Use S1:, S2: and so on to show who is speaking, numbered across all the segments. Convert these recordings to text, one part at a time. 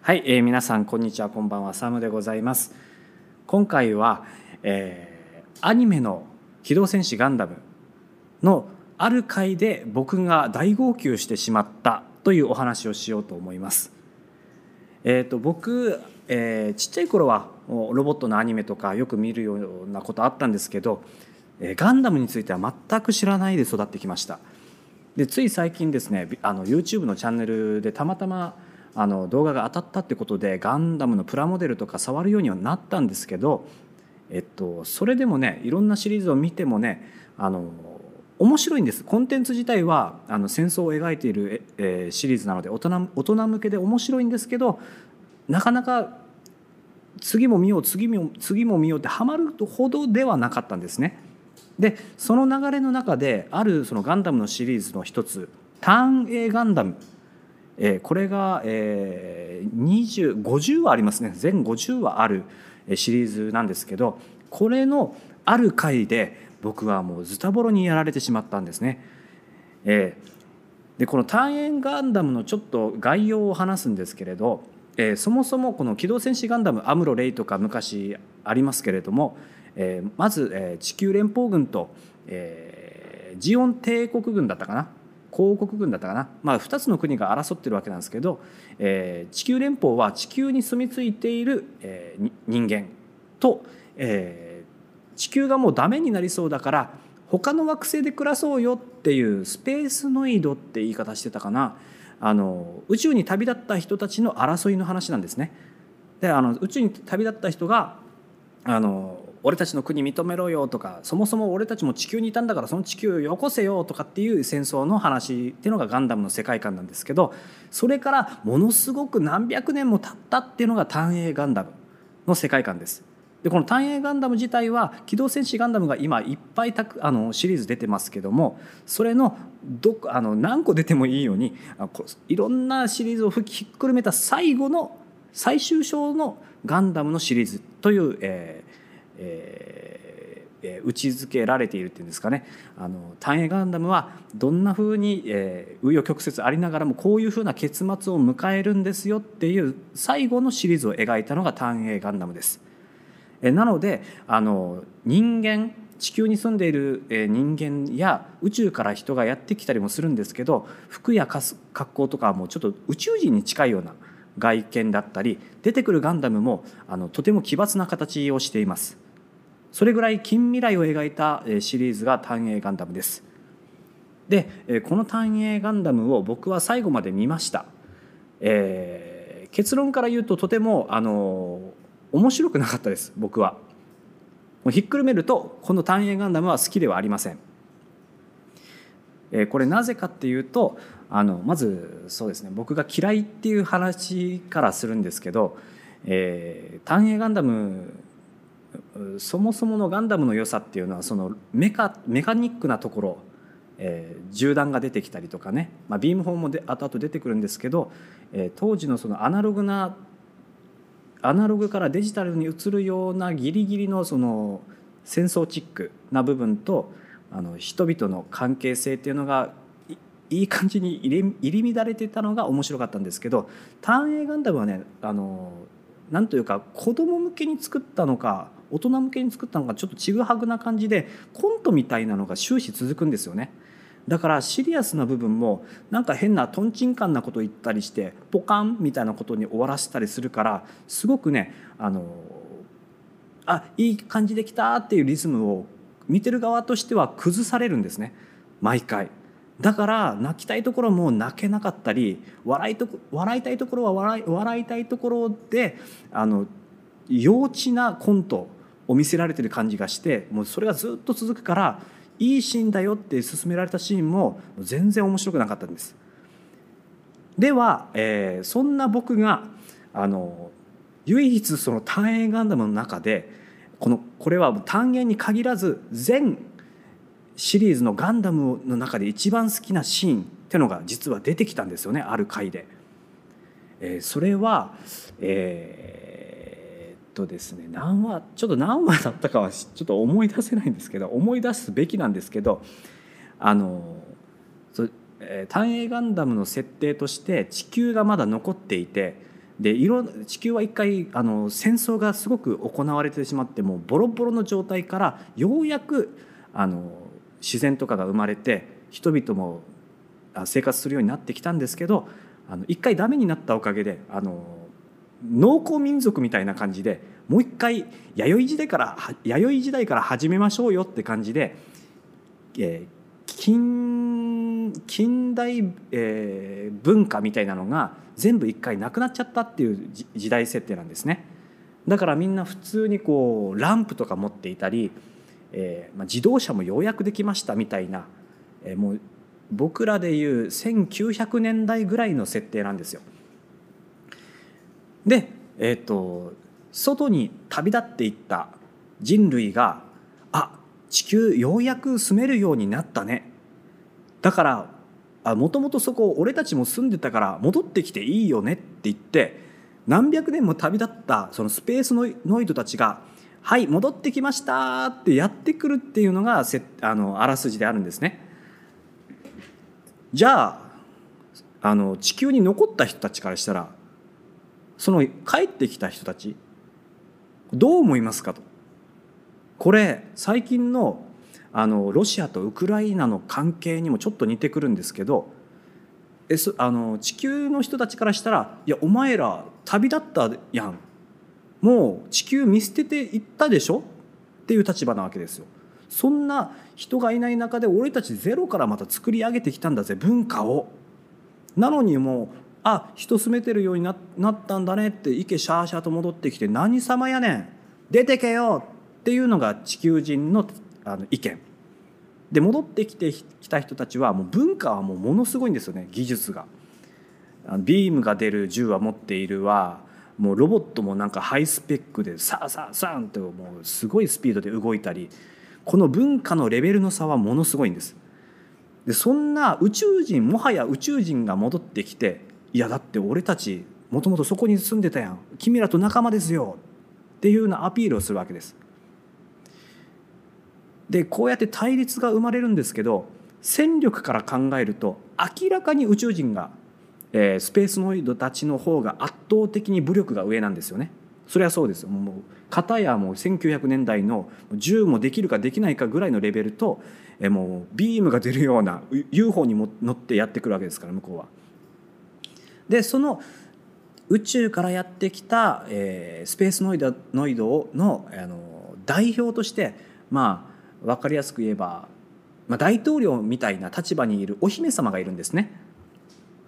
S1: はい、えー、皆さんこんにちは。こんばんは。サムでございます。今回は、えー、アニメの機動戦士ガンダムのある回で僕が大号泣してしまったというお話をしようと思います。えーと、僕、えー、ちっちゃい頃はロボットのアニメとかよく見るようなことあったんですけど、え、ガンダムについては全く知らないで育ってきました。でつい最近ですねあの YouTube のチャンネルでたまたまあの動画が当たったってことでガンダムのプラモデルとか触るようにはなったんですけど、えっと、それでもねいろんなシリーズを見てもねあの面白いんですコンテンツ自体はあの戦争を描いている、えー、シリーズなので大人大人向けで面白いんですけどなかなか次も見よう次も次も見ようってハマるほどではなかったんですね。でその流れの中であるそのガンダムのシリーズの一つ「ターン A ガンダム」えー、これが、えー、50話ありますね全50話あるシリーズなんですけどこれのある回で僕はもうズタボロにやられてしまったんですね。えー、でこの「単円ガンダム」のちょっと概要を話すんですけれど、えー、そもそもこの「機動戦士ガンダム」アムロ・レイとか昔ありますけれども、えー、まず、えー、地球連邦軍と、えー、ジオン帝国軍だったかな？広国軍だったかな、まあ、2つの国が争ってるわけなんですけど、えー、地球連邦は地球に住み着いている、えー、人間と、えー、地球がもうダメになりそうだから他の惑星で暮らそうよっていうスペースノイドって言い方してたかな？あの宇宙に旅立った人たちの争いの話なんですね。であの宇宙に旅立った人があの俺たちの国認めろよとかそもそも俺たちも地球にいたんだからその地球をよこせよとかっていう戦争の話っていうのがガンダムの世界観なんですけどそれからものすごく何百年も経ったっていうのが単影ガンダムの世界観です。でこの単影ガンダム自体は機動戦士ガンダムが今いっぱいたくあのシリーズ出てますけどもそれのどあの何個出てもいいようにいろんなシリーズをひっくるめた最後の最終章のガンダムのシリーズという、えー、えー、位置づけられているっていうんですかねあの単影ガンダムはどんなふうに紆、えー、余曲折ありながらもこういうふうな結末を迎えるんですよっていう最後のシリーズを描いたのが単影ガンダムです。えなのであの人間地球に住んでいる人間や宇宙から人がやってきたりもするんですけど服や格好とかはもうちょっと宇宙人に近いような外見だったり出てくるガンダムもあのとても奇抜な形をしています。それぐらい近未来を描いたシリーズが「単影ガンダム」です。でこの「単影ガンダム」を僕は最後まで見ました。えー、結論から言うととてもあの面白くなかったです僕は。ひっくるめるとこの「単影ガンダム」は好きではありません。え、これなぜかっていうとあのまずそうですね僕が嫌いっていう話からするんですけど「えー、単影ガンダム」そもそものガンダムの良さっていうのはそのメカメカニックなところ、えー、銃弾が出てきたりとかね、まあ、ビーム砲もで後々出てくるんですけど、えー、当時のそのアナログなアナログからデジタルに移るようなギリギリのその戦争チックな部分とあの人々の関係性っていうのがいい感じに入り乱れてたのが面白かったんですけどターン A ガンダムはねあのなんというか子供向けに作ったのか大人向けに作ったのかちょっとちぐはぐな感じでコントみたいなのが終始続くんですよね。だからシリアスな部分もなんか変なとんちんかんなこと言ったりしてポカンみたいなことに終わらせたりするからすごくねあのあいい感じできたっていうリズムを見てる側としては崩されるんですね毎回。だから泣きたいところも泣けなかったり笑いと笑いたいところは笑い笑いたいところであの幼稚なコントを見せられてる感じがしてもうそれがずっと続くからいいシーンだよって勧められたシーンも全然面白くなかったんです。では、えー、そんな僕があの唯一その単影ガンダムの中でこのこれは単影に限らず全シリーズのガンダムの中で一番好きなシーンっていうのが実は出てきたんですよねある回で。えー、それは、えー、っとですね何話ちょっと何話だったかはちょっと思い出せないんですけど思い出すべきなんですけどあのそで単影ガンダムの設定として地球がまだ残っていてで色地球は一回あの戦争がすごく行われてしまってもうボロボロの状態からようやくあの自然とかが生まれて人々も生活するようになってきたんですけどあの一回ダメになったおかげであの農耕民族みたいな感じでもう一回弥生時代から弥生時代から始めましょうよって感じで、えー、近近代、えー、文化みたいなのが全部一回なくなっちゃったっていう時代設定なんですね。だからみんな普通にこうランプとか持っていたり、えーまあ、自動車もようやくできましたみたいな、えー、もう僕らでいう1900年代ぐらいの設定なんですよ。で、えーと、外に旅立っていった人類があ地球ようやく住めるようになったねだからもともとそこ俺たちも住んでたから戻ってきていいよねって言って何百年も旅立ったそのスペースノイドたちが「はい戻ってきました」ってやってくるっていうのがせあのあらすじであるんですね。じゃああの地球に残った人たちからしたらその帰ってきた人たちどう思いますかとこれ最近のあのロシアとウクライナの関係にもちょっと似てくるんですけどえそあの地球の人たちからしたら「いやお前ら旅立ったやんもう地球見捨てていったでしょ?」っていう立場なわけですよ。そんな人がいない中で俺たちゼロからまた作り上げてきたんだぜ文化を。なのにもうあ人住めてるようになったんだねって池シャーシャーと戻ってきて何様やねん出てけよっていうのが地球人のあの意見で戻ってきてきた人たちはもう文化はもうものすごいんですよね技術が。ビームが出る銃は持っているわもうロボットもなんかハイスペックでさあさあさあともうすごいスピードで動いたりこの文化のレベルの差はものすごいんです。でそんな宇宙人もはや宇宙人が戻ってきていやだって俺たちもともとそこに住んでたやん君らと仲間ですよっていうようなアピールをするわけです。でこうやって対立が生まれるんですけど戦力から考えると明らかに宇宙人が、えー、スペースノイドたちの方が圧倒的に武力が上なんですよね。それはそうですもう片やもう1900年代の銃もできるかできないかぐらいのレベルとえもうビームが出るような UFO にも乗ってやってくるわけですから向こうは。でその宇宙からやってきた、えー、スペースノイドノイドのあの代表としてまあ分かりやすく言えば、まあ、大統領みたいな立場にいるお姫様がいるんですね。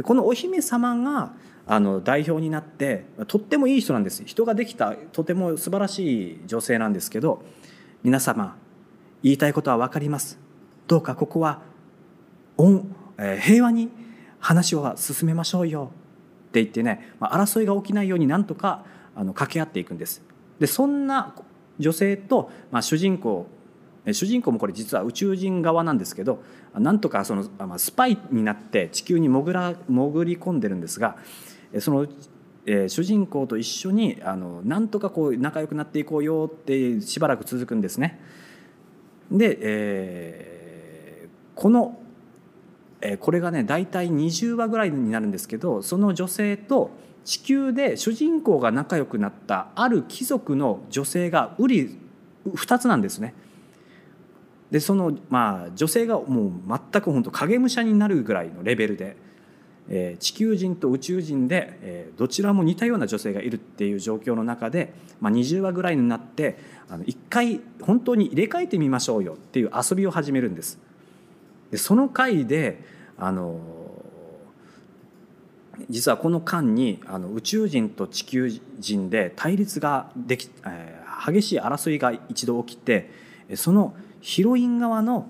S1: でこのお姫様があの代表になってとってもいい人なんです。人ができたとても素晴らしい女性なんですけど皆様言いたいことは分かります。どうかここは平和に話を進めましょうよ。って言ってねま争いが起きないようになんとかあの掛け合っていくんです。でそんな女性と、まあ、主人公主人公もこれ実は宇宙人側なんですけどなんとかその、スパイになって地球に潜ら潜り込んでるんですがその、え、主人公と一緒にあのなんとかこう仲良くなっていこうよってしばらく続くんですね。で、えー、このえこれがね大体20話ぐらいになるんですけどその女性と地球で主人公が仲良くなったある貴族の女性が売り2つなんですね。でそのまあ女性がもう全く本当影武者になるぐらいのレベルで、えー、地球人と宇宙人で、えー、どちらも似たような女性がいるっていう状況の中で、まあ、20話ぐらいになってあの一回本当に入れ替えてみましょうよっていう遊びを始めるんです。でその回であの実はこの間にあの宇宙人と地球人で対立ができ、えー、激しい争いが一度起きてそのヒロイン側の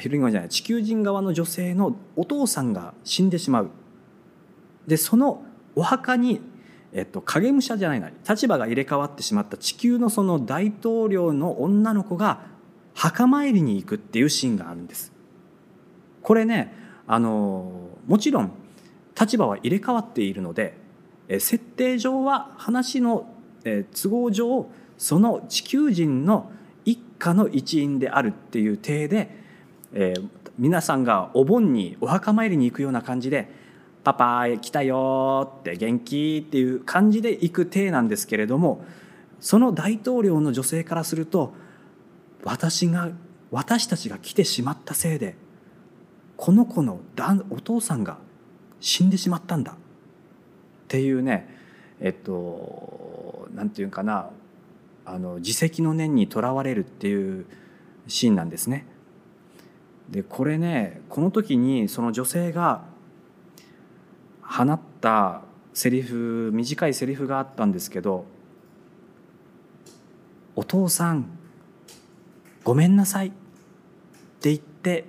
S1: ヒロイン側じゃない地球人側の女性のお父さんが死んでしまうでそのお墓に、えっと、影武者じゃないな立場が入れ替わってしまった地球のその大統領の女の子が墓参りに行くっていうシーンがあるんです。これねあのもちろん立場は入れ替わっているので設定上は話の都合上その地球人の家の一員であるっていう体で、え皆さんがお盆にお墓参りに行くような感じで「パパ来たよ」って「元気」っていう感じで行く体なんですけれどもその大統領の女性からすると私が私たちが来てしまったせいでこの子のお父さんが死んでしまったんだっていうねえっと何て言うかなあの自責の念にとらわれるっていうシーンなんですね。でこれねこの時にその女性が放ったセリフ短いセリフがあったんですけど「お父さんごめんなさい」って言って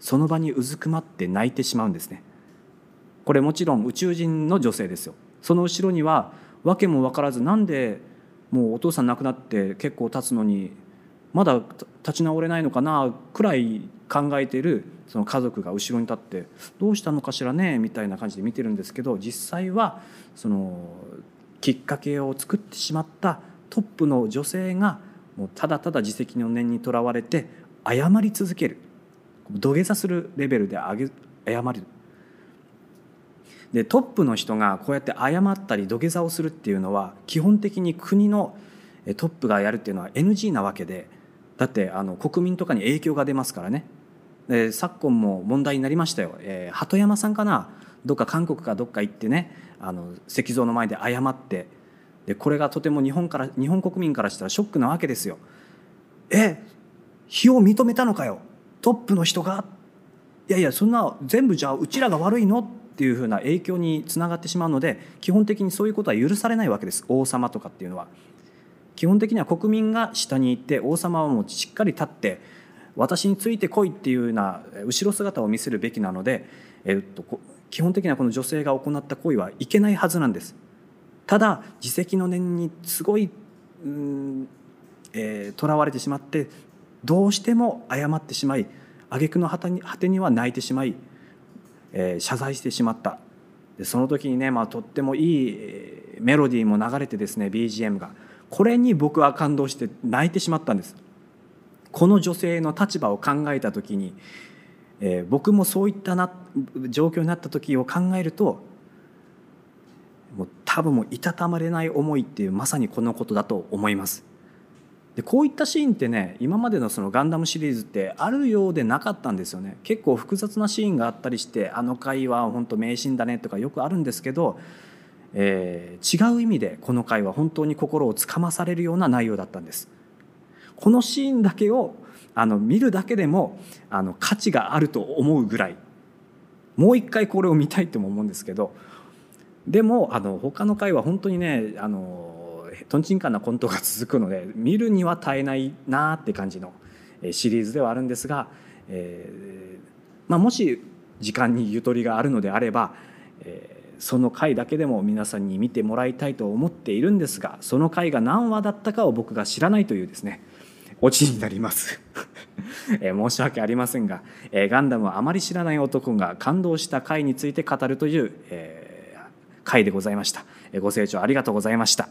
S1: その場にうずくまって泣いてしまうんですね。これもちろん宇宙人の女性ですよ。その後ろには訳も分からずなんでもうお父さん亡くなって結構経つのにまだ立ち直れないのかなくらい考えているその家族が後ろに立ってどうしたのかしらねみたいな感じで見てるんですけど実際はそのきっかけを作ってしまったトップの女性がもうただただ自責の念にとらわれて謝り続ける土下座するレベルで謝る。でトップの人がこうやって謝ったり土下座をするっていうのは基本的に国のトップがやるっていうのは NG なわけでだってあの国民とかに影響が出ますからね。で昨今も問題になりましたよ、えー、鳩山さんかな？どっか韓国かどっか行ってねあの石像の前で謝ってでこれがとても日本から日本国民からしたらショックなわけですよ。え非を認めたのかよ？トップの人が？いやいやそんな全部じゃあうちらが悪いの？っていうふうな影響につながってしまうので基本的にそういうことは許されないわけです王様とかっていうのは。基本的には国民が下に行って王様はもうしっかり立って私についてこいっていうような後ろ姿を見せるべきなので、えっと、基本的にはこの女性が行った行為はいけないはずなんです。ただ自責の念にすごいとら、えー、われてしまってどうしても謝ってしまい挙句の果てには泣いてしまい、えー、謝罪してしまったでその時にね、まあ、とってもいいメロディーも流れてですね BGM がこれに僕は感動して泣いてしまったんです。この女性の立場を考えた時に、えー、僕もそういったな状況になった時を考えるともう多分もういたたまれない思いっていうまさにこのことだと思います。でこういったシーンってね今までのそのガンダムシリーズってあるようでなかったんですよね結構複雑なシーンがあったりしてあの回は本当名シーンだねとかよくあるんですけどえー、違う意味でこの回は本当に心をつかまされるような内容だったんです。このシーンだけをあの見るだけでもあの価値があると思うぐらいもう一回これを見たいとも思うんですけどでもあの他の回は本当にねあのとんちんかんなコントが続くので見るには耐えないなって感じのシリーズではあるんですが、えーまあ、もし時間にゆとりがあるのであれば、えーその回だけでも皆さんに見てもらいたいと思っているんですがその回が何話だったかを僕が知らないというですねオチになります。え申し訳ありませんが、えガンダムはあまり知らない男が感動した回について語るという、えー、回でございました。ご清聴ありがとうございました。